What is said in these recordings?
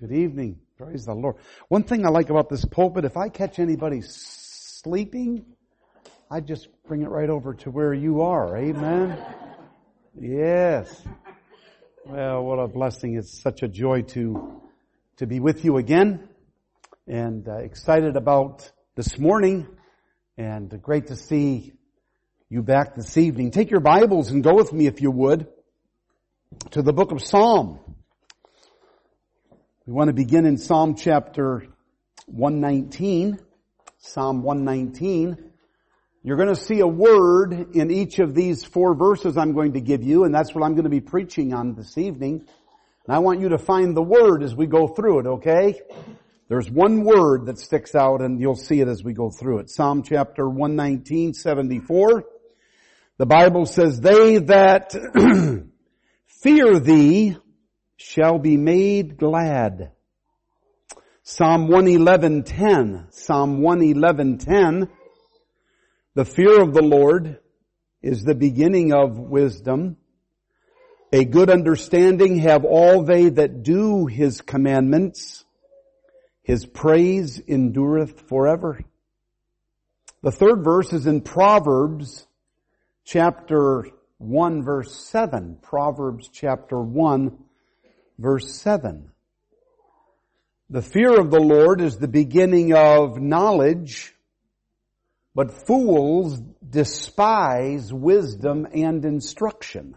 Good evening. Praise the Lord. One thing I like about this pulpit, if I catch anybody sleeping, I just bring it right over to where you are. Amen. Yes. Well, what a blessing. It's such a joy to, to be with you again and uh, excited about this morning and great to see you back this evening. Take your Bibles and go with me if you would to the book of Psalm. We want to begin in Psalm chapter 119. Psalm 119. You're going to see a word in each of these four verses I'm going to give you, and that's what I'm going to be preaching on this evening. And I want you to find the word as we go through it, okay? There's one word that sticks out and you'll see it as we go through it. Psalm chapter 119, 74. The Bible says, they that fear thee shall be made glad. Psalm 111.10, Psalm 111.10, the fear of the Lord is the beginning of wisdom. A good understanding have all they that do his commandments. His praise endureth forever. The third verse is in Proverbs chapter 1 verse 7. Proverbs chapter 1 verse 7. The fear of the Lord is the beginning of knowledge, but fools despise wisdom and instruction.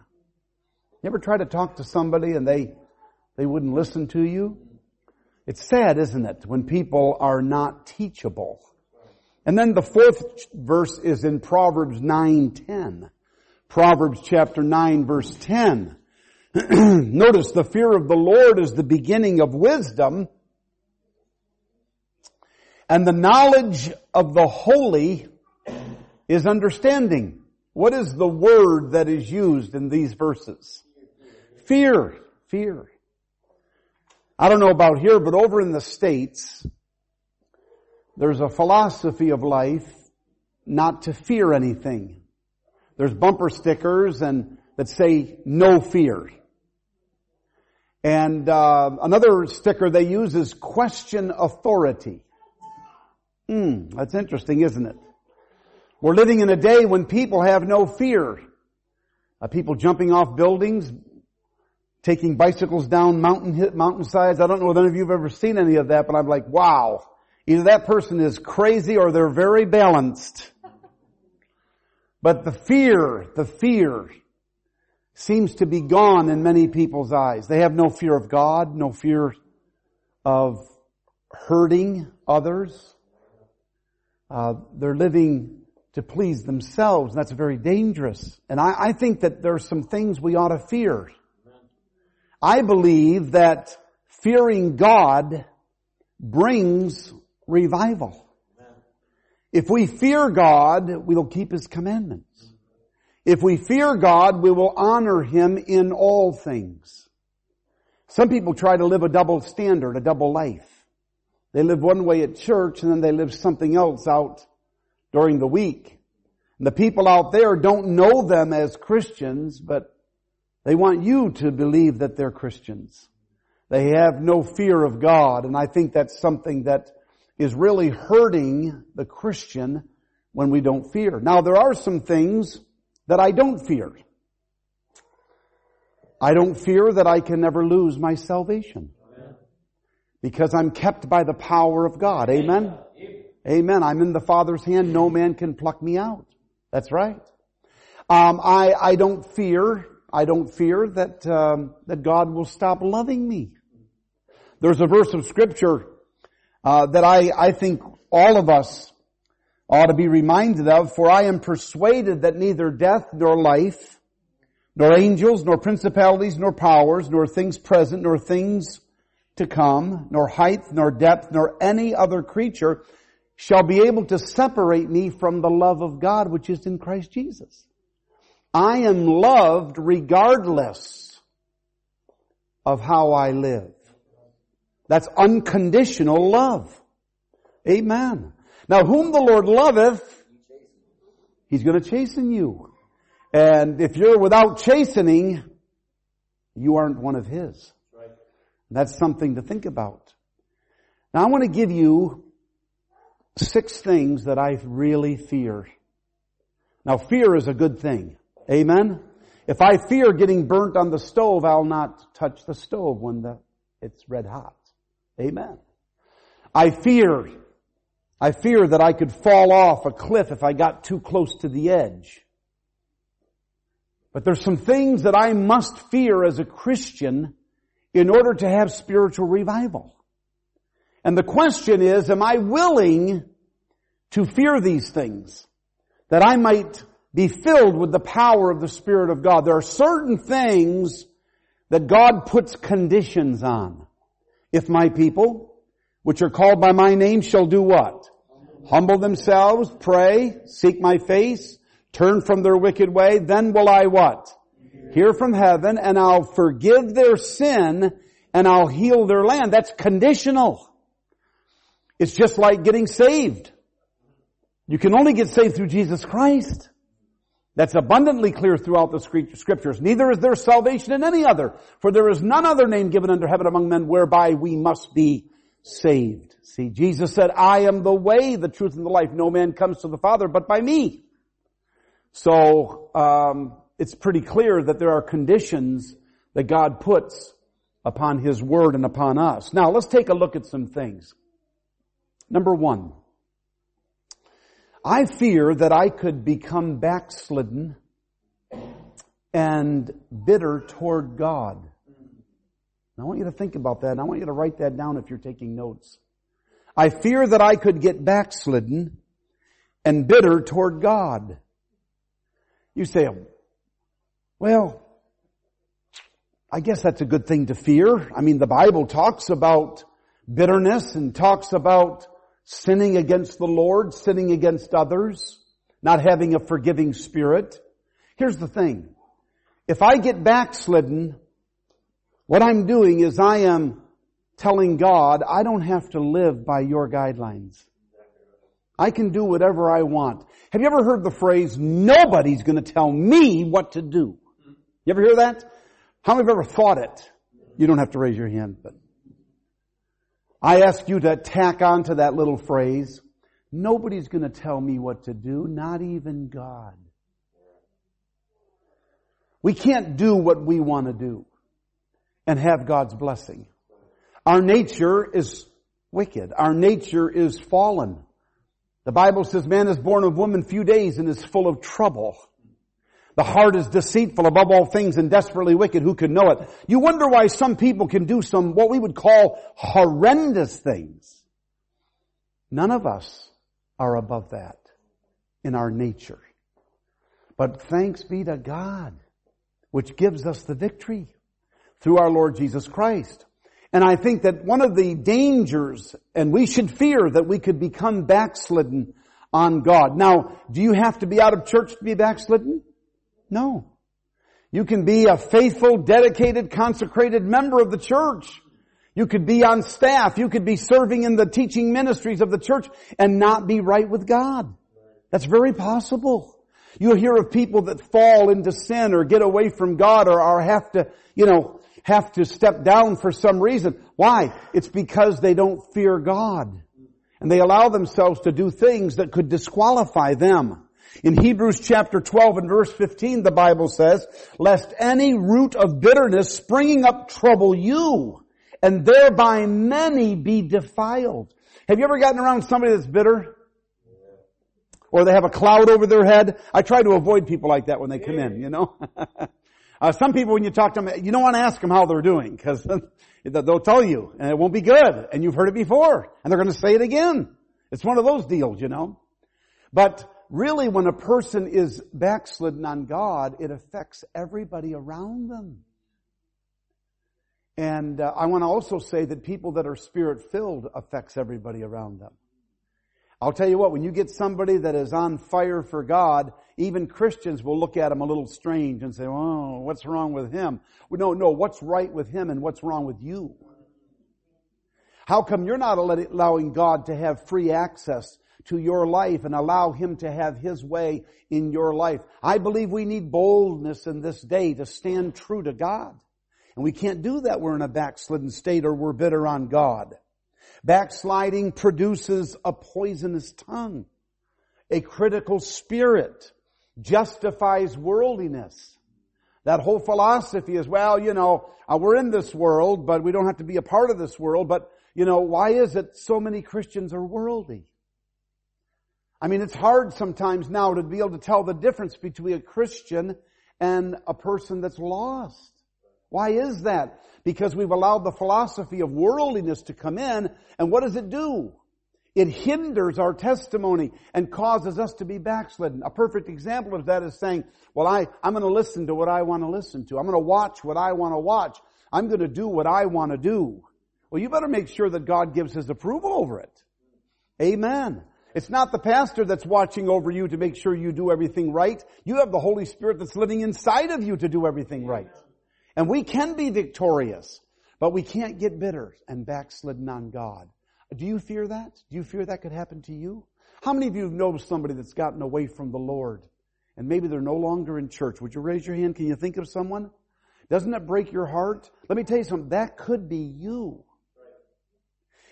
You ever try to talk to somebody and they, they wouldn't listen to you? It's sad, isn't it, when people are not teachable. And then the fourth verse is in Proverbs 9:10. Proverbs chapter 9 verse 10. Notice the fear of the Lord is the beginning of wisdom, and the knowledge of the holy is understanding. What is the word that is used in these verses? Fear. Fear. I don't know about here, but over in the States, there's a philosophy of life not to fear anything. There's bumper stickers and that say no fear. And uh, another sticker they use is question authority. Hmm, that's interesting, isn't it? We're living in a day when people have no fear. Uh, people jumping off buildings, taking bicycles down mountain hit mountainsides. I don't know if any of you have ever seen any of that, but I'm like, wow. Either that person is crazy or they're very balanced. But the fear, the fear seems to be gone in many people's eyes. They have no fear of God, no fear of hurting others. Uh, they're living to please themselves, and that's very dangerous. And I, I think that there are some things we ought to fear. I believe that fearing God brings revival. If we fear God, we will keep His commandments. If we fear God, we will honor Him in all things. Some people try to live a double standard, a double life. They live one way at church and then they live something else out during the week. And the people out there don't know them as Christians, but they want you to believe that they're Christians. They have no fear of God, and I think that's something that is really hurting the Christian when we don't fear. Now there are some things that I don't fear. I don't fear that I can never lose my salvation. Because I'm kept by the power of God. Amen? Amen. I'm in the Father's hand. No man can pluck me out. That's right. Um, I, I don't fear, I don't fear that, um, that God will stop loving me. There's a verse of scripture, uh, that I, I think all of us ought to be reminded of, for I am persuaded that neither death nor life, nor angels, nor principalities, nor powers, nor things present, nor things to come, nor height, nor depth, nor any other creature shall be able to separate me from the love of God which is in Christ Jesus. I am loved regardless of how I live. That's unconditional love. Amen. Now whom the Lord loveth, He's going to chasten you. And if you're without chastening, you aren't one of His. That's something to think about. Now I want to give you six things that I really fear. Now fear is a good thing. Amen? If I fear getting burnt on the stove, I'll not touch the stove when the, it's red hot. Amen. I fear, I fear that I could fall off a cliff if I got too close to the edge. But there's some things that I must fear as a Christian in order to have spiritual revival. And the question is, am I willing to fear these things that I might be filled with the power of the Spirit of God? There are certain things that God puts conditions on. If my people, which are called by my name, shall do what? Humble themselves, pray, seek my face, turn from their wicked way, then will I what? Hear from heaven and I'll forgive their sin and I'll heal their land. That's conditional. It's just like getting saved. You can only get saved through Jesus Christ. That's abundantly clear throughout the scriptures. Neither is there salvation in any other, for there is none other name given under heaven among men whereby we must be saved. See, Jesus said, I am the way, the truth, and the life. No man comes to the Father but by me. So, um, it's pretty clear that there are conditions that God puts upon His Word and upon us. Now, let's take a look at some things. Number one, I fear that I could become backslidden and bitter toward God. I want you to think about that and I want you to write that down if you're taking notes. I fear that I could get backslidden and bitter toward God. You say, well, I guess that's a good thing to fear. I mean, the Bible talks about bitterness and talks about sinning against the Lord, sinning against others, not having a forgiving spirit. Here's the thing. If I get backslidden, what I'm doing is I am telling God, I don't have to live by your guidelines. I can do whatever I want. Have you ever heard the phrase, nobody's gonna tell me what to do? You ever hear that? How many have ever thought it? You don't have to raise your hand, but I ask you to tack on to that little phrase, nobody's to tell me what to do, not even God. We can't do what we want to do and have God's blessing. Our nature is wicked. Our nature is fallen. The Bible says man is born of woman few days and is full of trouble. The heart is deceitful above all things and desperately wicked. Who can know it? You wonder why some people can do some, what we would call horrendous things. None of us are above that in our nature. But thanks be to God, which gives us the victory through our Lord Jesus Christ. And I think that one of the dangers, and we should fear that we could become backslidden on God. Now, do you have to be out of church to be backslidden? No. You can be a faithful, dedicated, consecrated member of the church. You could be on staff. You could be serving in the teaching ministries of the church and not be right with God. That's very possible. You'll hear of people that fall into sin or get away from God or, or have to, you know, have to step down for some reason. Why? It's because they don't fear God. And they allow themselves to do things that could disqualify them. In Hebrews chapter 12 and verse 15, the Bible says, lest any root of bitterness springing up trouble you, and thereby many be defiled. Have you ever gotten around somebody that's bitter? Or they have a cloud over their head? I try to avoid people like that when they come in, you know? uh, some people, when you talk to them, you don't want to ask them how they're doing, because they'll tell you, and it won't be good, and you've heard it before, and they're going to say it again. It's one of those deals, you know? But really when a person is backslidden on God, it affects everybody around them. And uh, I want to also say that people that are spirit filled affects everybody around them. I'll tell you what, when you get somebody that is on fire for God, even Christians will look at him a little strange and say, oh, what's wrong with him? Well, no, no, what's right with him and what's wrong with you? How come you're not allowing God to have free access to your life and allow Him to have His way in your life. I believe we need boldness in this day to stand true to God. And we can't do that. We're in a backslidden state or we're bitter on God. Backsliding produces a poisonous tongue. A critical spirit justifies worldliness. That whole philosophy is, well, you know, uh, we're in this world, but we don't have to be a part of this world. But, you know, why is it so many Christians are worldly? I mean, it's hard sometimes now to be able to tell the difference between a Christian and a person that's lost. Why is that? Because we've allowed the philosophy of worldliness to come in, and what does it do? It hinders our testimony and causes us to be backslidden. A perfect example of that is saying, well, I, I'm going to listen to what I want to listen to. I'm going to watch what I want to watch. I'm going to do what I want to do. Well, you better make sure that God gives His approval over it. Amen. It's not the pastor that's watching over you to make sure you do everything right. You have the Holy Spirit that's living inside of you to do everything right. And we can be victorious, but we can't get bitter and backslidden on God. Do you fear that? Do you fear that could happen to you? How many of you know somebody that's gotten away from the Lord and maybe they're no longer in church? Would you raise your hand? Can you think of someone? Doesn't that break your heart? Let me tell you something. That could be you.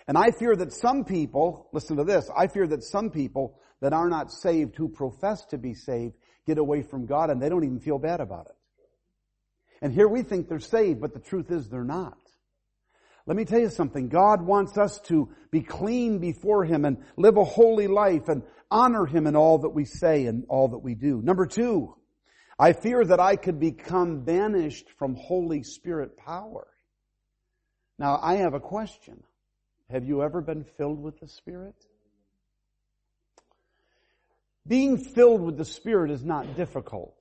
And I fear that some people, listen to this, I fear that some people that are not saved who profess to be saved get away from God and they don't even feel bad about it. And here we think they're saved, but the truth is they're not. Let me tell you something. God wants us to be clean before Him and live a holy life and honor Him in all that we say and all that we do. Number two, I fear that I could become banished from Holy Spirit power. Now, I have a question. Have you ever been filled with the Spirit? Being filled with the Spirit is not difficult.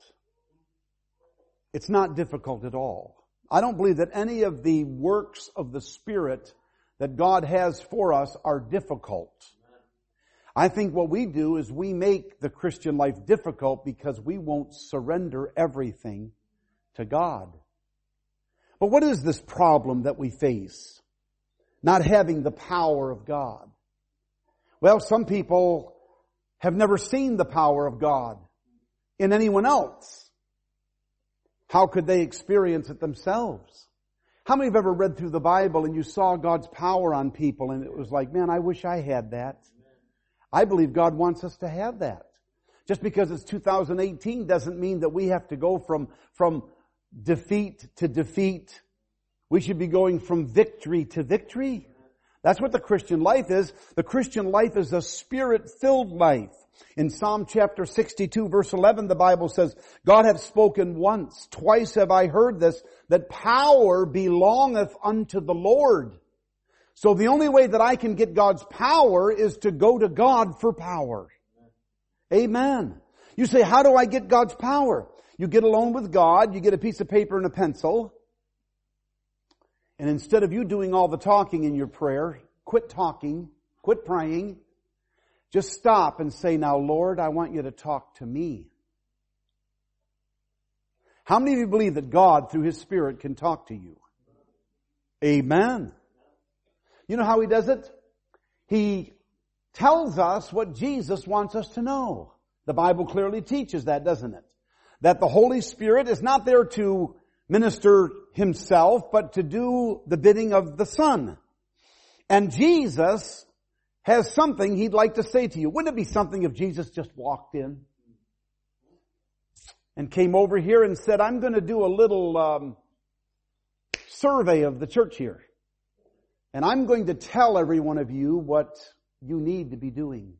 It's not difficult at all. I don't believe that any of the works of the Spirit that God has for us are difficult. I think what we do is we make the Christian life difficult because we won't surrender everything to God. But what is this problem that we face? Not having the power of God. Well, some people have never seen the power of God in anyone else. How could they experience it themselves? How many have ever read through the Bible and you saw God's power on people and it was like, man, I wish I had that. I believe God wants us to have that. Just because it's 2018 doesn't mean that we have to go from, from defeat to defeat. We should be going from victory to victory. That's what the Christian life is. The Christian life is a spirit-filled life. In Psalm chapter 62 verse 11, the Bible says, God hath spoken once, twice have I heard this, that power belongeth unto the Lord. So the only way that I can get God's power is to go to God for power. Amen. You say, how do I get God's power? You get alone with God, you get a piece of paper and a pencil, and instead of you doing all the talking in your prayer, quit talking, quit praying, just stop and say, now Lord, I want you to talk to me. How many of you believe that God through His Spirit can talk to you? Amen. You know how He does it? He tells us what Jesus wants us to know. The Bible clearly teaches that, doesn't it? That the Holy Spirit is not there to minister Himself, but to do the bidding of the Son. And Jesus has something he'd like to say to you. Wouldn't it be something if Jesus just walked in and came over here and said, I'm going to do a little um, survey of the church here. And I'm going to tell every one of you what you need to be doing.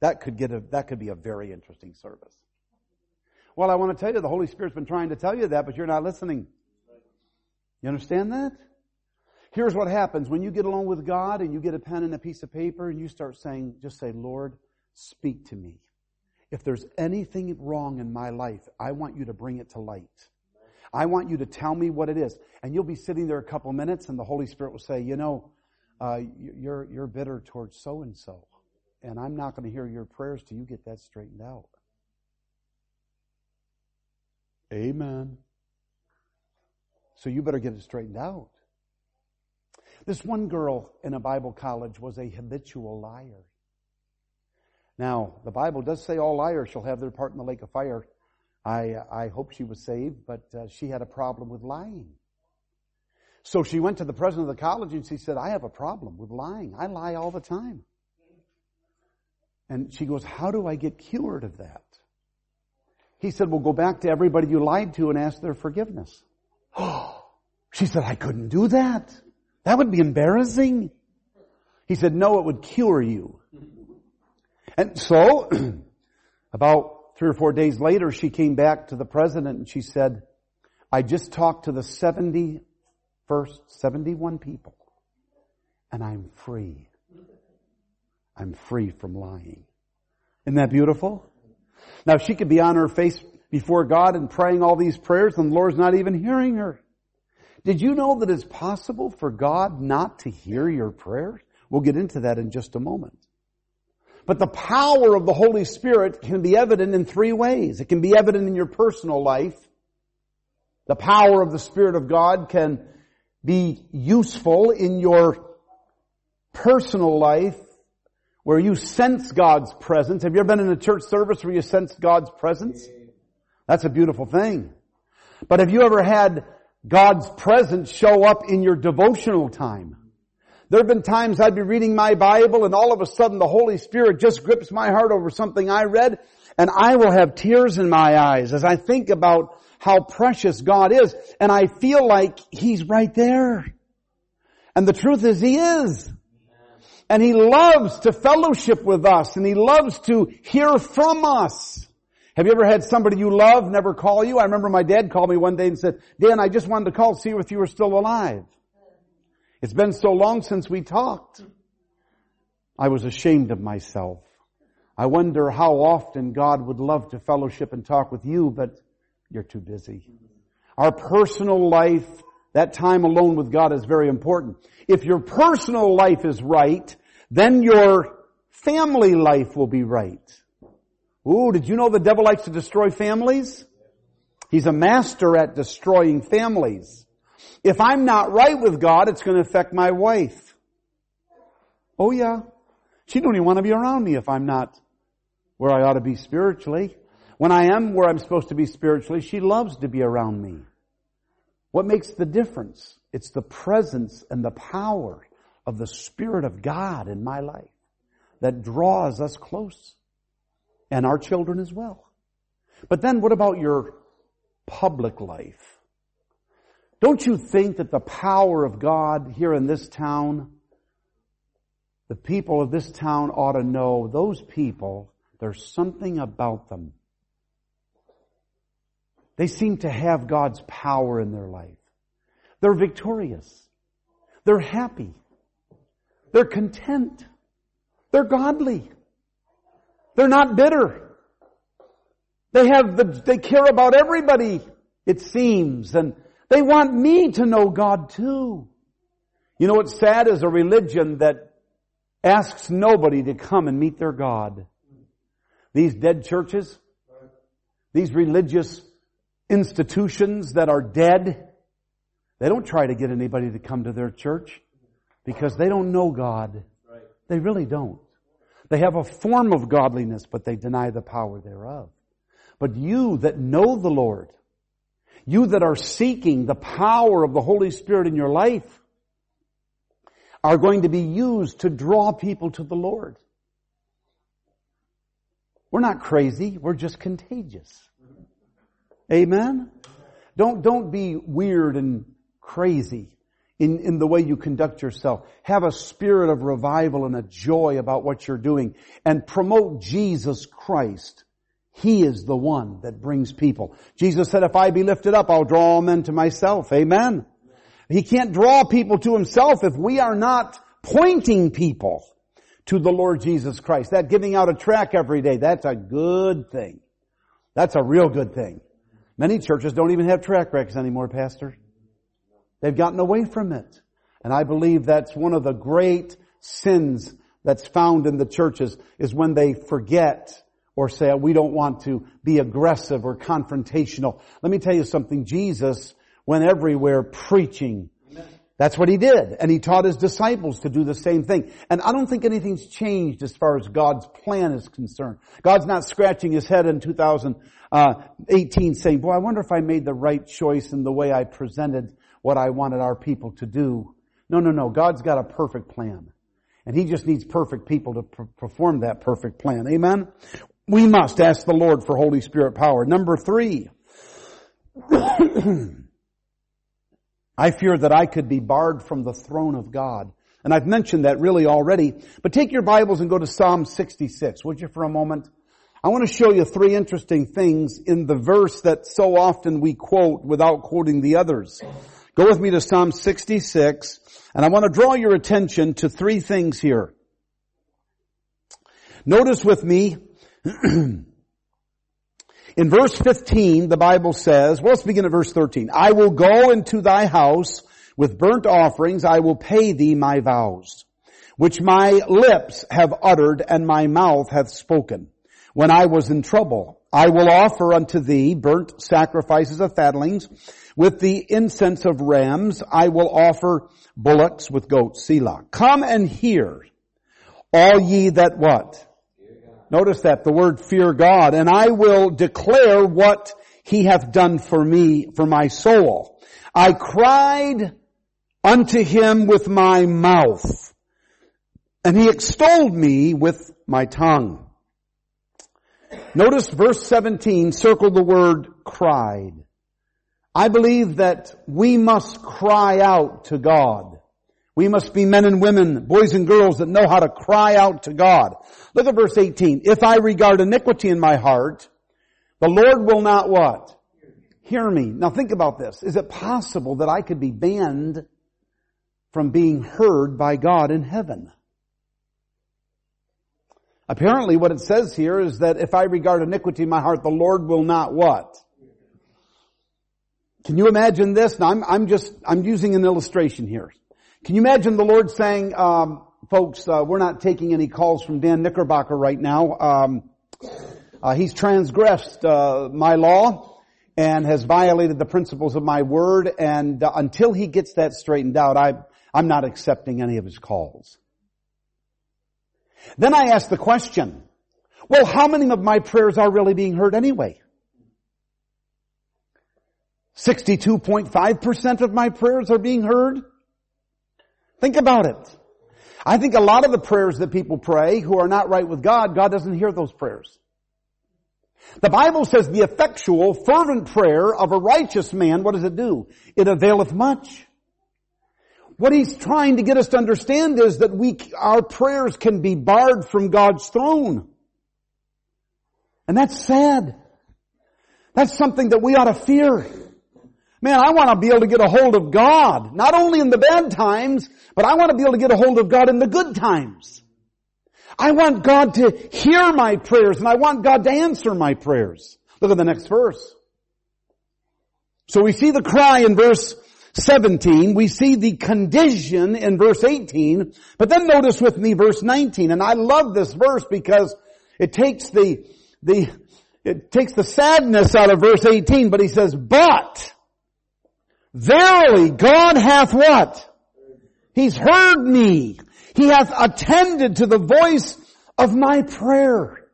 That could get a, that could be a very interesting service. Well, I want to tell you, the Holy Spirit's been trying to tell you that, but you're not listening. You understand that? Here's what happens when you get along with God and you get a pen and a piece of paper and you start saying, just say, Lord, speak to me. If there's anything wrong in my life, I want you to bring it to light. I want you to tell me what it is. And you'll be sitting there a couple minutes and the Holy Spirit will say, you know, uh, you're, you're bitter towards so and so. And I'm not going to hear your prayers till you get that straightened out. Amen. So you better get it straightened out. This one girl in a Bible college was a habitual liar. Now, the Bible does say all liars shall have their part in the lake of fire. I, I hope she was saved, but uh, she had a problem with lying. So she went to the president of the college and she said, I have a problem with lying. I lie all the time. And she goes, how do I get cured of that? He said, well, go back to everybody you lied to and ask their forgiveness. She said, I couldn't do that. That would be embarrassing. He said, no, it would cure you. And so, about three or four days later, she came back to the president and she said, I just talked to the 70 first 71 people and I'm free. I'm free from lying. Isn't that beautiful? Now she could be on her face before God and praying all these prayers and the Lord's not even hearing her. Did you know that it's possible for God not to hear your prayers? We'll get into that in just a moment. But the power of the Holy Spirit can be evident in three ways. It can be evident in your personal life. The power of the Spirit of God can be useful in your personal life where you sense God's presence. Have you ever been in a church service where you sense God's presence? That's a beautiful thing. But have you ever had God's presence show up in your devotional time? There have been times I'd be reading my Bible and all of a sudden the Holy Spirit just grips my heart over something I read and I will have tears in my eyes as I think about how precious God is and I feel like He's right there. And the truth is He is. And He loves to fellowship with us and He loves to hear from us. Have you ever had somebody you love never call you? I remember my dad called me one day and said, Dan, I just wanted to call see if you were still alive. It's been so long since we talked. I was ashamed of myself. I wonder how often God would love to fellowship and talk with you, but you're too busy. Our personal life, that time alone with God is very important. If your personal life is right, then your family life will be right. Ooh, did you know the devil likes to destroy families? He's a master at destroying families. If I'm not right with God, it's going to affect my wife. Oh yeah. She don't even want to be around me if I'm not where I ought to be spiritually. When I am where I'm supposed to be spiritually, she loves to be around me. What makes the difference? It's the presence and the power of the Spirit of God in my life that draws us close and our children as well. But then what about your public life? Don't you think that the power of God here in this town, the people of this town ought to know those people, there's something about them. They seem to have God's power in their life. They're victorious. They're happy. They're content. They're godly. They're not bitter. They have the, they care about everybody, it seems, and they want me to know God too. You know what's sad is a religion that asks nobody to come and meet their God. These dead churches, these religious institutions that are dead, they don't try to get anybody to come to their church because they don't know God. They really don't. They have a form of godliness, but they deny the power thereof. But you that know the Lord, you that are seeking the power of the Holy Spirit in your life are going to be used to draw people to the Lord. We're not crazy. We're just contagious. Amen? Don't, don't be weird and crazy in, in the way you conduct yourself. Have a spirit of revival and a joy about what you're doing and promote Jesus Christ he is the one that brings people. Jesus said, if I be lifted up, I'll draw all men to myself. Amen. He can't draw people to himself if we are not pointing people to the Lord Jesus Christ. That giving out a track every day, that's a good thing. That's a real good thing. Many churches don't even have track records anymore, Pastor. They've gotten away from it. And I believe that's one of the great sins that's found in the churches is when they forget or say we don't want to be aggressive or confrontational. Let me tell you something. Jesus went everywhere preaching. That's what he did. And he taught his disciples to do the same thing. And I don't think anything's changed as far as God's plan is concerned. God's not scratching his head in 2016 uh, 18 saying, boy, I wonder if I made the right choice in the way I presented what I wanted our people to do. No, no, no. God's got a perfect plan. And He just needs perfect people to pr- perform that perfect plan. Amen? We must ask the Lord for Holy Spirit power. Number three. I fear that I could be barred from the throne of God. And I've mentioned that really already. But take your Bibles and go to Psalm 66, would you, for a moment? I want to show you three interesting things in the verse that so often we quote without quoting the others. Go with me to Psalm 66, and I want to draw your attention to three things here. Notice with me, in verse 15, the Bible says, well, let's begin at verse 13. I will go into thy house with burnt offerings. I will pay thee my vows, which my lips have uttered and my mouth hath spoken. When I was in trouble, I will offer unto thee burnt sacrifices of fatlings with the incense of rams, I will offer bullocks with goats. Selah. Come and hear, all ye that what? Notice that, the word fear God. And I will declare what he hath done for me, for my soul. I cried unto him with my mouth, and he extolled me with my tongue. Notice verse 17, circle the word cried. I believe that we must cry out to God. We must be men and women, boys and girls that know how to cry out to God. Look at verse 18. If I regard iniquity in my heart, the Lord will not what? Hear me. Now think about this. Is it possible that I could be banned from being heard by God in heaven? Apparently what it says here is that if I regard iniquity in my heart, the Lord will not what? Can you imagine this? Now I'm, I'm just, I'm using an illustration here. Can you imagine the Lord saying, um, folks, uh, we're not taking any calls from Dan Knickerbocker right now. Um, uh, he's transgressed uh, my law and has violated the principles of my word, and uh, until he gets that straightened out, I, I'm not accepting any of his calls. Then I ask the question, well, how many of my prayers are really being heard anyway? 62.5% of my prayers are being heard. Think about it. I think a lot of the prayers that people pray who are not right with God, God doesn't hear those prayers. The Bible says the effectual, fervent prayer of a righteous man, what does it do? It availeth much. What he's trying to get us to understand is that we, our prayers can be barred from God's throne. And that's sad. That's something that we ought to fear. Man, I want to be able to get a hold of God, not only in the bad times, but I want to be able to get a hold of God in the good times. I want God to hear my prayers and I want God to answer my prayers. Look at the next verse. So we see the cry in verse 17. We see the condition in verse 18. But then notice with me verse 19. And I love this verse because it takes the, the, it takes the sadness out of verse 18, but he says, but Verily, God hath what? He's heard me. He hath attended to the voice of my prayer.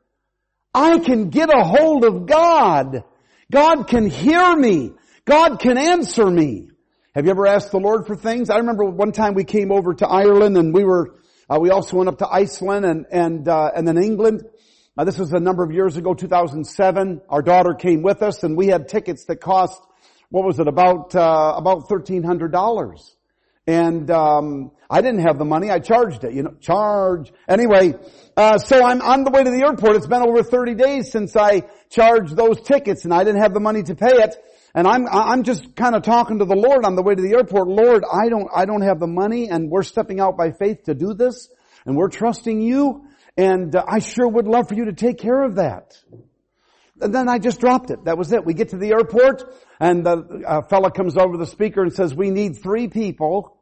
I can get a hold of God. God can hear me. God can answer me. Have you ever asked the Lord for things? I remember one time we came over to Ireland and we were, uh, we also went up to Iceland and, and, uh, and then England. Uh, this was a number of years ago, 2007. Our daughter came with us and we had tickets that cost what was it about uh, about thirteen hundred dollars, and um, I didn't have the money. I charged it, you know, charge anyway. Uh, so I'm on the way to the airport. It's been over thirty days since I charged those tickets, and I didn't have the money to pay it. And I'm I'm just kind of talking to the Lord on the way to the airport. Lord, I don't I don't have the money, and we're stepping out by faith to do this, and we're trusting you. And uh, I sure would love for you to take care of that. And then I just dropped it. That was it. We get to the airport and the uh, fella comes over the speaker and says, we need three people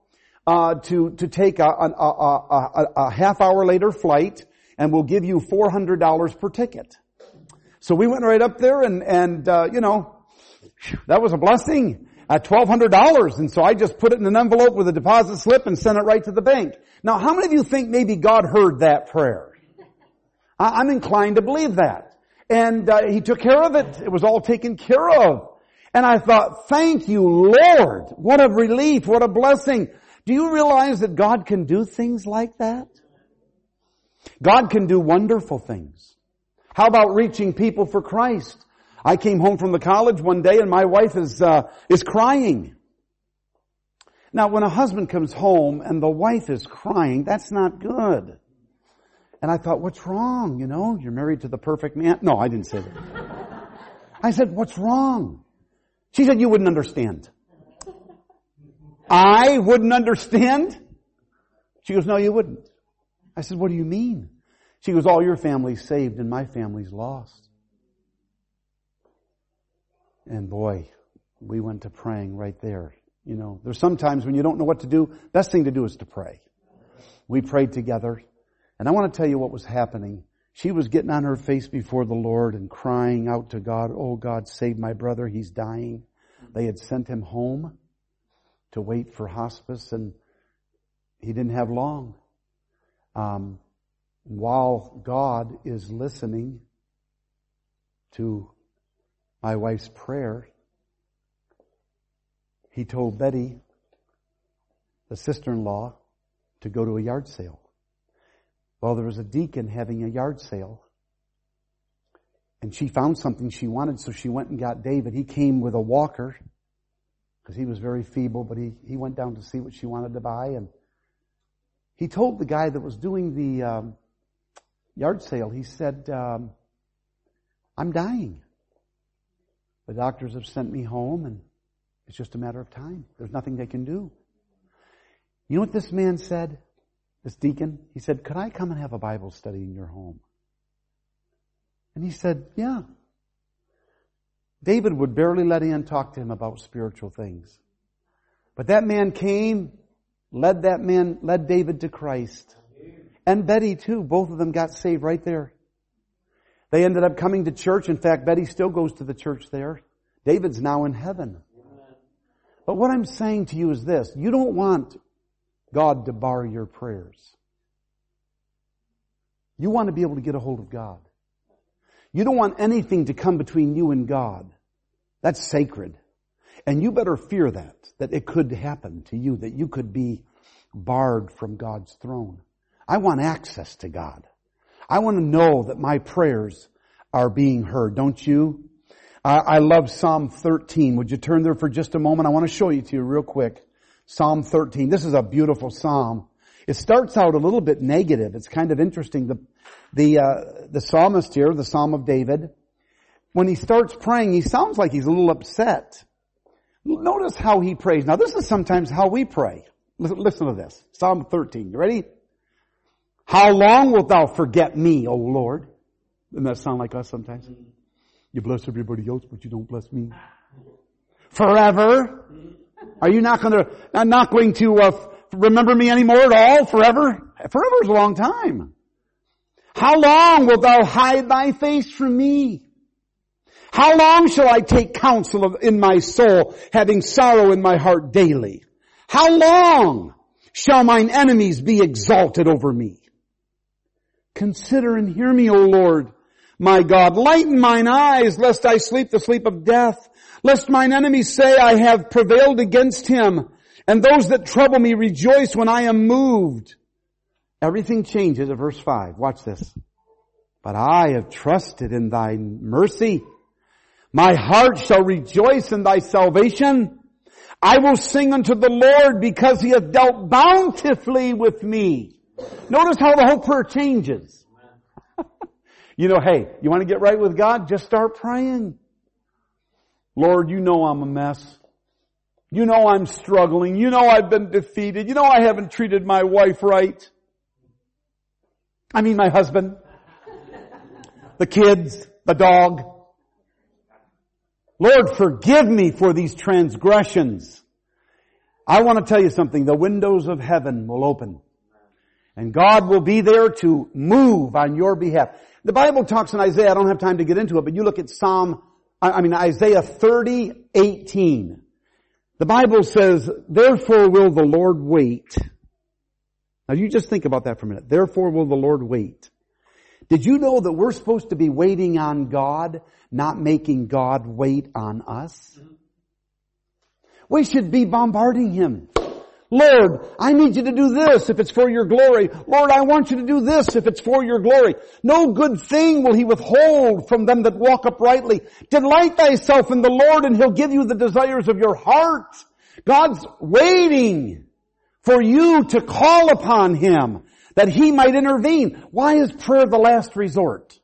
uh, to, to take a, a, a, a, half hour later flight and we'll give you $400 per ticket. So we went right up there and, and, uh, you know, that was a blessing at $1,200. And so I just put it in an envelope with a deposit slip and sent it right to the bank. Now, how many of you think maybe God heard that prayer? I'm inclined to believe that. And uh, he took care of it. It was all taken care of. And I thought, thank you, Lord. What a relief. What a blessing. Do you realize that God can do things like that? God can do wonderful things. How about reaching people for Christ? I came home from the college one day and my wife is, uh, is crying. Now when a husband comes home and the wife is crying, that's not good. And I thought, what's wrong? You know, you're married to the perfect man. No, I didn't say that. I said, what's wrong? She said, you wouldn't understand. I wouldn't understand? She goes, no, you wouldn't. I said, what do you mean? She goes, all your family's saved and my family's lost. And boy, we went to praying right there. You know, there's sometimes when you don't know what to do, best thing to do is to pray. We prayed together. And I want to tell you what was happening. She was getting on her face before the Lord and crying out to God, Oh God, save my brother. He's dying. They had sent him home to wait for hospice and he didn't have long. Um, while God is listening to my wife's prayer, he told Betty, the sister-in-law, to go to a yard sale. Well, there was a deacon having a yard sale. And she found something she wanted, so she went and got David. He came with a walker, because he was very feeble, but he, he went down to see what she wanted to buy. And he told the guy that was doing the um, yard sale, he said, um, I'm dying. The doctors have sent me home, and it's just a matter of time. There's nothing they can do. You know what this man said? This deacon? He said, Could I come and have a Bible study in your home? And he said, Yeah. David would barely let in talk to him about spiritual things. But that man came, led that man, led David to Christ. And Betty too. Both of them got saved right there. They ended up coming to church. In fact, Betty still goes to the church there. David's now in heaven. But what I'm saying to you is this. You don't want God to bar your prayers. You want to be able to get a hold of God. You don't want anything to come between you and God. That's sacred. And you better fear that, that it could happen to you, that you could be barred from God's throne. I want access to God. I want to know that my prayers are being heard. Don't you? I love Psalm 13. Would you turn there for just a moment? I want to show you to you real quick. Psalm 13. This is a beautiful psalm. It starts out a little bit negative. It's kind of interesting. The, the, uh, the psalmist here, the Psalm of David, when he starts praying, he sounds like he's a little upset. Notice how he prays. Now this is sometimes how we pray. Listen, listen to this. Psalm 13. You ready? How long wilt thou forget me, O Lord? Doesn't that sound like us sometimes? You bless everybody else, but you don't bless me. Forever? Are you not going to, not going to uh, remember me anymore at all? Forever? Forever is a long time. How long wilt thou hide thy face from me? How long shall I take counsel of, in my soul, having sorrow in my heart daily? How long shall mine enemies be exalted over me? Consider and hear me, O Lord, my God. Lighten mine eyes, lest I sleep the sleep of death, lest mine enemies say I have prevailed against him, and those that trouble me rejoice when I am moved. Everything changes at verse 5. Watch this. But I have trusted in thy mercy. My heart shall rejoice in thy salvation. I will sing unto the Lord because he hath dealt bountifully with me. Notice how the whole prayer changes. You know, hey, you want to get right with God? Just start praying. Lord, you know I'm a mess. You know I'm struggling. You know I've been defeated. You know I haven't treated my wife right. I mean my husband. The kids. The dog. Lord, forgive me for these transgressions. I want to tell you something. The windows of heaven will open. And God will be there to move on your behalf. The Bible talks in Isaiah, I don't have time to get into it, but you look at Psalm, I mean Isaiah 30, 18. The Bible says, therefore will the Lord wait. Now you just think about that for a minute. Therefore will the Lord wait Did you know that we're supposed to be waiting on God, not making God wait on us? We should be bombarding Him. Lord, I need you to do this if it's for your glory. Lord, I want you to do this if it's for your glory. No good thing will he withhold from them that walk uprightly. Delight thyself in the Lord and he'll give you the desires of your heart. God's waiting for you to call upon him that he might intervene. Why is prayer the last resort?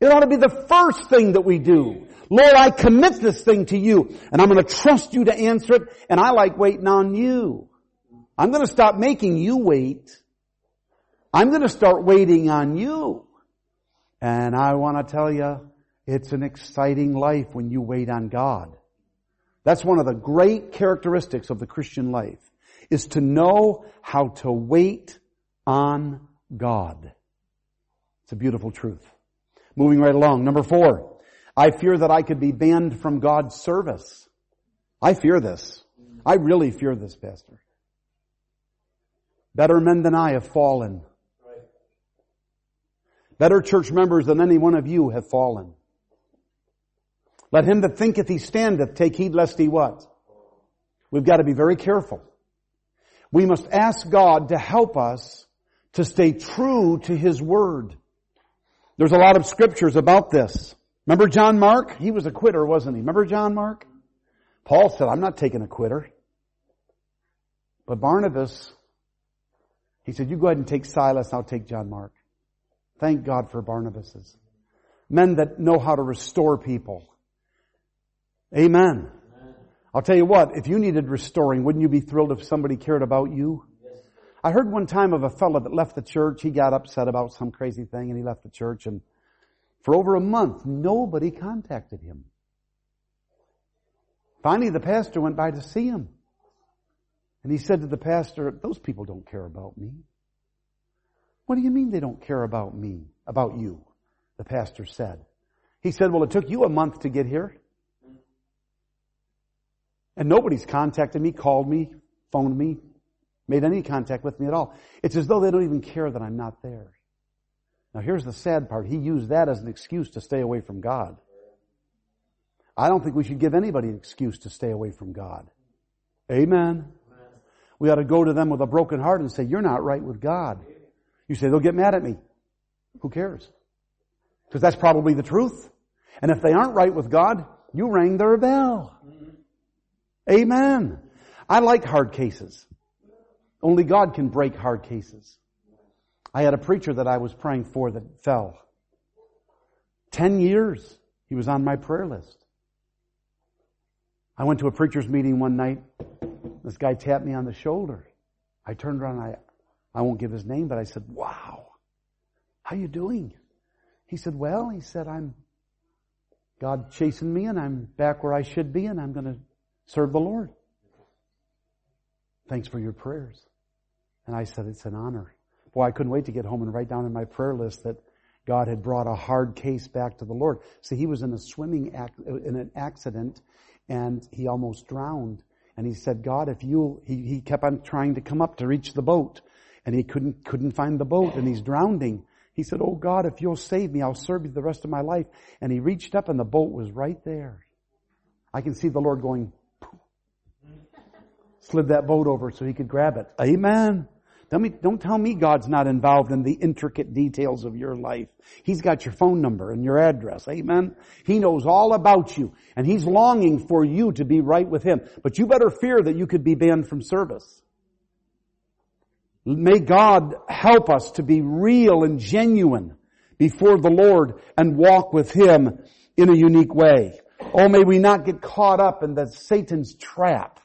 It ought to be the first thing that we do. Lord, I commit this thing to you and I'm going to trust you to answer it and I like waiting on you. I'm going to stop making you wait. I'm going to start waiting on you. And I want to tell you, it's an exciting life when you wait on God. That's one of the great characteristics of the Christian life, is to know how to wait on God. It's a beautiful truth. Moving right along. Number four. I fear that I could be banned from God's service. I fear this. I really fear this, Pastor. Better men than I have fallen. Better church members than any one of you have fallen. Let him that thinketh he standeth take heed lest he what? We've got to be very careful. We must ask God to help us to stay true to his word. There's a lot of scriptures about this. Remember John Mark? He was a quitter, wasn't he? Remember John Mark? Paul said, I'm not taking a quitter. But Barnabas, he said, you go ahead and take Silas, I'll take John Mark. Thank God for Barnabas's. Men that know how to restore people. Amen. Amen. I'll tell you what, if you needed restoring, wouldn't you be thrilled if somebody cared about you? Yes. I heard one time of a fellow that left the church. He got upset about some crazy thing and he left the church and for over a month, nobody contacted him. Finally, the pastor went by to see him. And he said to the pastor, those people don't care about me. What do you mean they don't care about me, about you? The pastor said. He said, well, it took you a month to get here. And nobody's contacted me, called me, phoned me, made any contact with me at all. It's as though they don't even care that I'm not there. Now here's the sad part. He used that as an excuse to stay away from God. I don't think we should give anybody an excuse to stay away from God. Amen. We ought to go to them with a broken heart and say, you're not right with God. You say, they'll get mad at me. Who cares? Because that's probably the truth. And if they aren't right with God, you rang their bell. Amen. I like hard cases. Only God can break hard cases. I had a preacher that I was praying for that fell. Ten years he was on my prayer list. I went to a preacher's meeting one night. This guy tapped me on the shoulder. I turned around I, I won't give his name, but I said, wow, how you doing? He said, well, he said, I'm God chasing me and I'm back where I should be and I'm going to serve the Lord. Thanks for your prayers. And I said, it's an honor. Boy, I couldn't wait to get home and write down in my prayer list that God had brought a hard case back to the Lord. See, he was in a swimming, in an accident and he almost drowned. And he said, God, if you, he, he kept on trying to come up to reach the boat and he couldn't, couldn't find the boat and he's drowning. He said, Oh God, if you'll save me, I'll serve you the rest of my life. And he reached up and the boat was right there. I can see the Lord going, slid that boat over so he could grab it. Amen. Me, don't tell me God's not involved in the intricate details of your life. He's got your phone number and your address. Amen. He knows all about you and He's longing for you to be right with Him. But you better fear that you could be banned from service. May God help us to be real and genuine before the Lord and walk with Him in a unique way. Oh, may we not get caught up in the Satan's trap.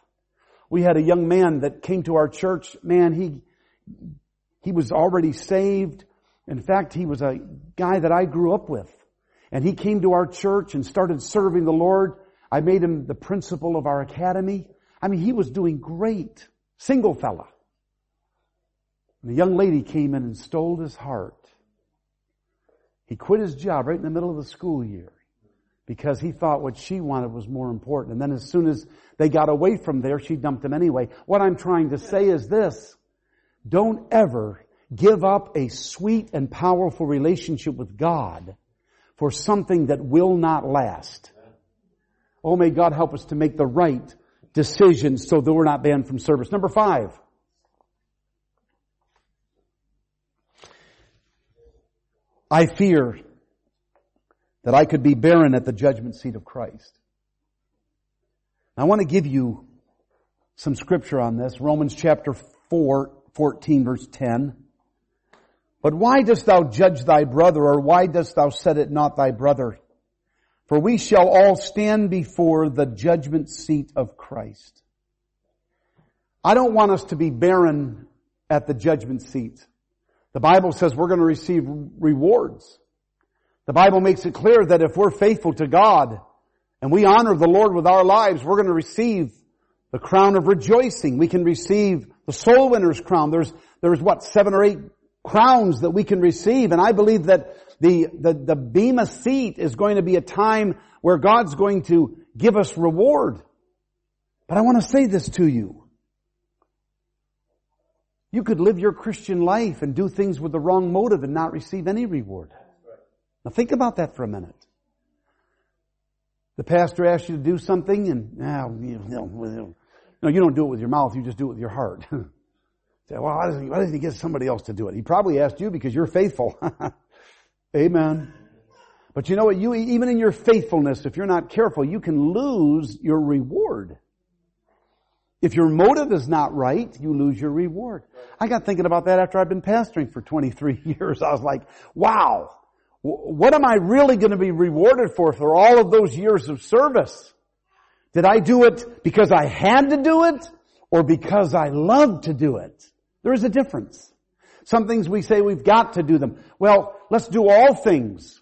We had a young man that came to our church. Man, he, he was already saved. In fact, he was a guy that I grew up with. And he came to our church and started serving the Lord. I made him the principal of our academy. I mean, he was doing great. Single fella. And a young lady came in and stole his heart. He quit his job right in the middle of the school year because he thought what she wanted was more important. And then as soon as they got away from there, she dumped him anyway. What I'm trying to say is this. Don't ever give up a sweet and powerful relationship with God for something that will not last. Oh, may God help us to make the right decisions so that we're not banned from service. Number five. I fear that I could be barren at the judgment seat of Christ. I want to give you some scripture on this. Romans chapter 4, 14 verse 10. But why dost thou judge thy brother, or why dost thou set it not thy brother? For we shall all stand before the judgment seat of Christ. I don't want us to be barren at the judgment seat. The Bible says we're going to receive rewards. The Bible makes it clear that if we're faithful to God and we honor the Lord with our lives, we're going to receive the crown of rejoicing. We can receive the soul winner's crown. There's, there's what, seven or eight crowns that we can receive. And I believe that the, the, the Bema seat is going to be a time where God's going to give us reward. But I want to say this to you. You could live your Christian life and do things with the wrong motive and not receive any reward. Now think about that for a minute. The pastor asks you to do something and, ah, now, you know, no, you don't do it with your mouth, you just do it with your heart. Say, well, why doesn't, he, why doesn't he get somebody else to do it? He probably asked you because you're faithful. Amen. But you know what? You, even in your faithfulness, if you're not careful, you can lose your reward. If your motive is not right, you lose your reward. I got thinking about that after I've been pastoring for 23 years. I was like, wow, what am I really going to be rewarded for for all of those years of service? Did I do it because I had to do it or because I loved to do it? There is a difference. Some things we say we've got to do them. Well, let's do all things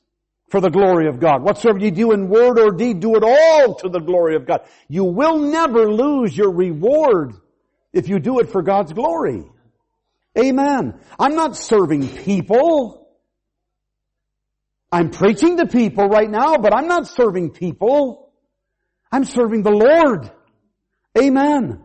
for the glory of God. Whatsoever you do in word or deed, do it all to the glory of God. You will never lose your reward if you do it for God's glory. Amen. I'm not serving people. I'm preaching to people right now, but I'm not serving people. I'm serving the Lord. Amen.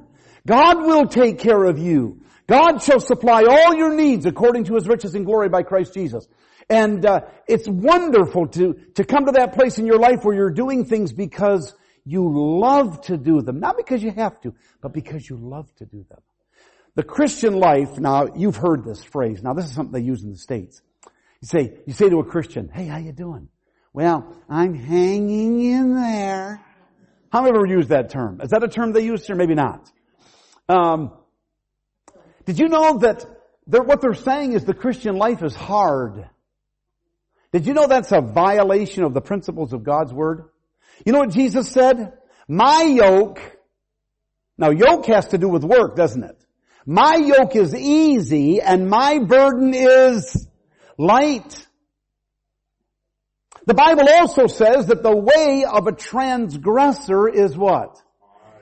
God will take care of you. God shall supply all your needs according to His riches and glory by Christ Jesus. And uh, it's wonderful to to come to that place in your life where you're doing things because you love to do them, not because you have to, but because you love to do them. The Christian life. Now you've heard this phrase. Now this is something they use in the states. You say you say to a Christian, "Hey, how you doing?" Well, I'm hanging in there. How many ever used that term? Is that a term they use here? Maybe not. Um, did you know that they're, what they're saying is the Christian life is hard? Did you know that's a violation of the principles of God's Word? You know what Jesus said? My yoke, now yoke has to do with work, doesn't it? My yoke is easy and my burden is light. The Bible also says that the way of a transgressor is what?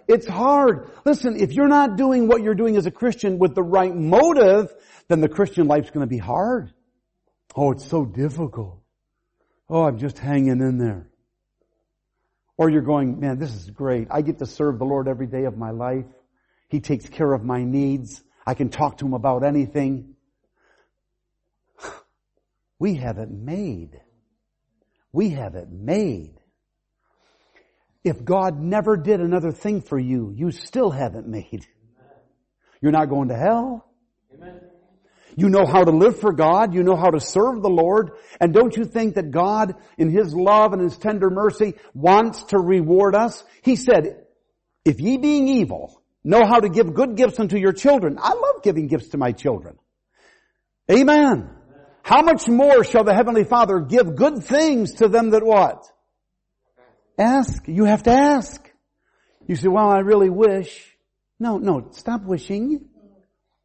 It's hard. Listen, if you're not doing what you're doing as a Christian with the right motive, then the Christian life's to be hard. Oh, it's so difficult. Oh, I'm just hanging in there. Or you're going, man, this is great. I get to serve the Lord every day of my life. He takes care of my needs. I can talk to Him about anything. We have it made. We have it made. If God never did another thing for you, you still haven't made. You're not going to hell. You know how to live for God. You know how to serve the Lord. And don't you think that God, in His love and His tender mercy, wants to reward us? He said, if ye being evil know how to give good gifts unto your children. I love giving gifts to my children. Amen. How much more shall the Heavenly Father give good things to them that what? Ask. You have to ask. You say, well, I really wish. No, no, stop wishing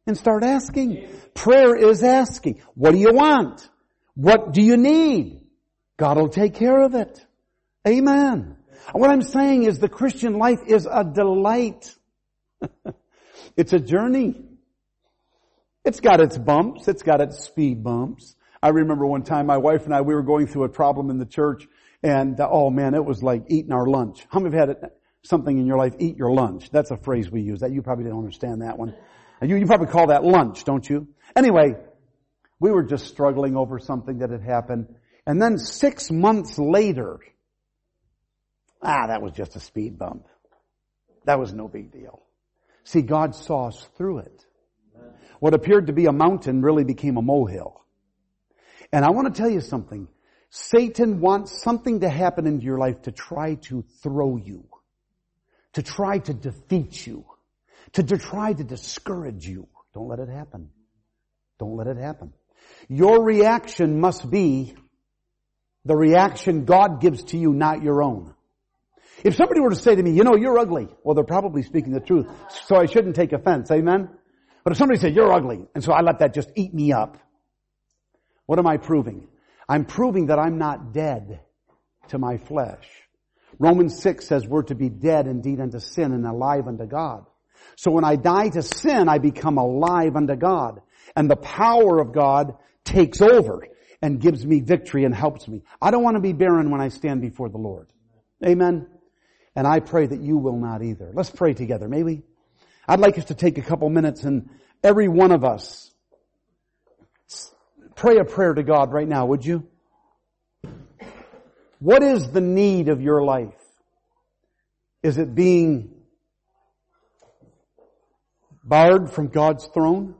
and start asking. Prayer is asking. What do you want? What do you need? God will take care of it. Amen. What I'm saying is the Christian life is a delight. it's a journey. It's got its bumps. It's got its speed bumps. I remember one time my wife and I, we were going through a problem in the church and uh, oh man, it was like eating our lunch. How many have had something in your life, eat your lunch? That's a phrase we use. That you probably don't understand that one. You, you probably call that lunch, don't you? Anyway, We were just struggling over something that had happened. And then six months later, ah, that was just a speed bump. That was no big deal. See, God saw us through it. What appeared to be a mountain really became a molehill. And I want to tell you something. Satan wants something to happen into your life to try to throw you, to try to defeat you, to, to try to discourage you. Don't let it happen. Don't let it happen. Your reaction must be the reaction God gives to you, not your own. If somebody were to say to me, you know, you're ugly, well, they're probably speaking the truth, so I shouldn't take offense. Amen? But if somebody said, you're ugly, and so I let that just eat me up, what am I proving? I'm proving that I'm not dead to my flesh. Romans 6 says we're to be dead indeed unto sin and alive unto God. So when I die to sin, I become alive unto God. And the power of God takes over and gives me victory and helps me. I don't want to be barren when I stand before the Lord. Amen. And I pray that you will not either. Let's pray together, may we? I'd like us to take a couple minutes and every one of us pray a prayer to God right now, would you? What is the need of your life? Is it being barred from God's throne?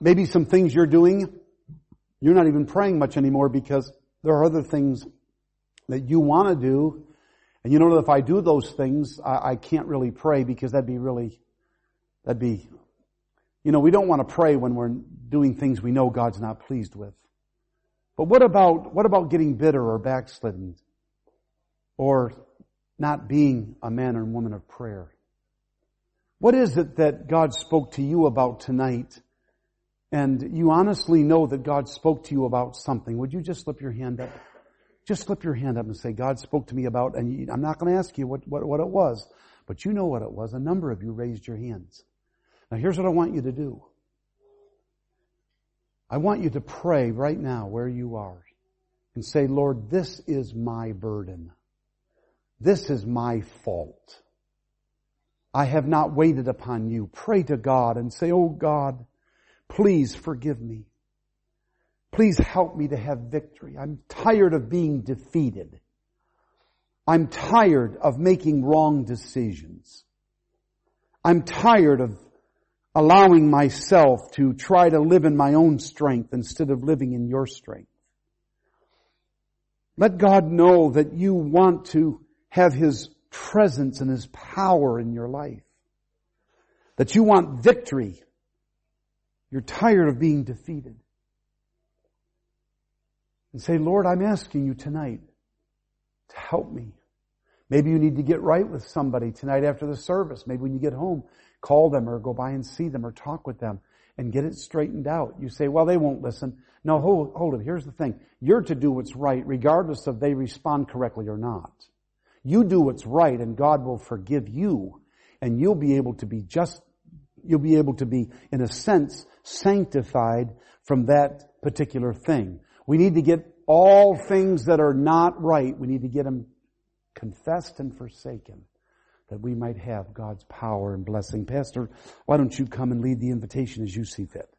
Maybe some things you're doing, you're not even praying much anymore because there are other things that you want to do. And you know that if I do those things, I, I can't really pray because that'd be really, that'd be, you know, we don't want to pray when we're doing things we know God's not pleased with. But what about, what about getting bitter or backslidden? Or not being a man or woman of prayer? What is it that God spoke to you about tonight? And you honestly know that God spoke to you about something. Would you just slip your hand up? Just slip your hand up and say, God spoke to me about, and I'm not going to ask you what, what, what it was, but you know what it was. A number of you raised your hands. Now here's what I want you to do. I want you to pray right now where you are and say, Lord, this is my burden. This is my fault. I have not waited upon you. Pray to God and say, Oh God, please forgive me. Please help me to have victory. I'm tired of being defeated. I'm tired of making wrong decisions. I'm tired of allowing myself to try to live in my own strength instead of living in your strength. Let God know that you want to have His presence and His power in your life. That you want victory. You're tired of being defeated. And say, Lord, I'm asking you tonight to help me. Maybe you need to get right with somebody tonight after the service. Maybe when you get home, call them or go by and see them or talk with them and get it straightened out. You say, well, they won't listen. No, hold, hold it. Here's the thing. You're to do what's right regardless of they respond correctly or not. You do what's right and God will forgive you and you'll be able to be just, you'll be able to be, in a sense, sanctified from that particular thing. We need to get all things that are not right, we need to get them confessed and forsaken that we might have God's power and blessing. Pastor, why don't you come and lead the invitation as you see fit?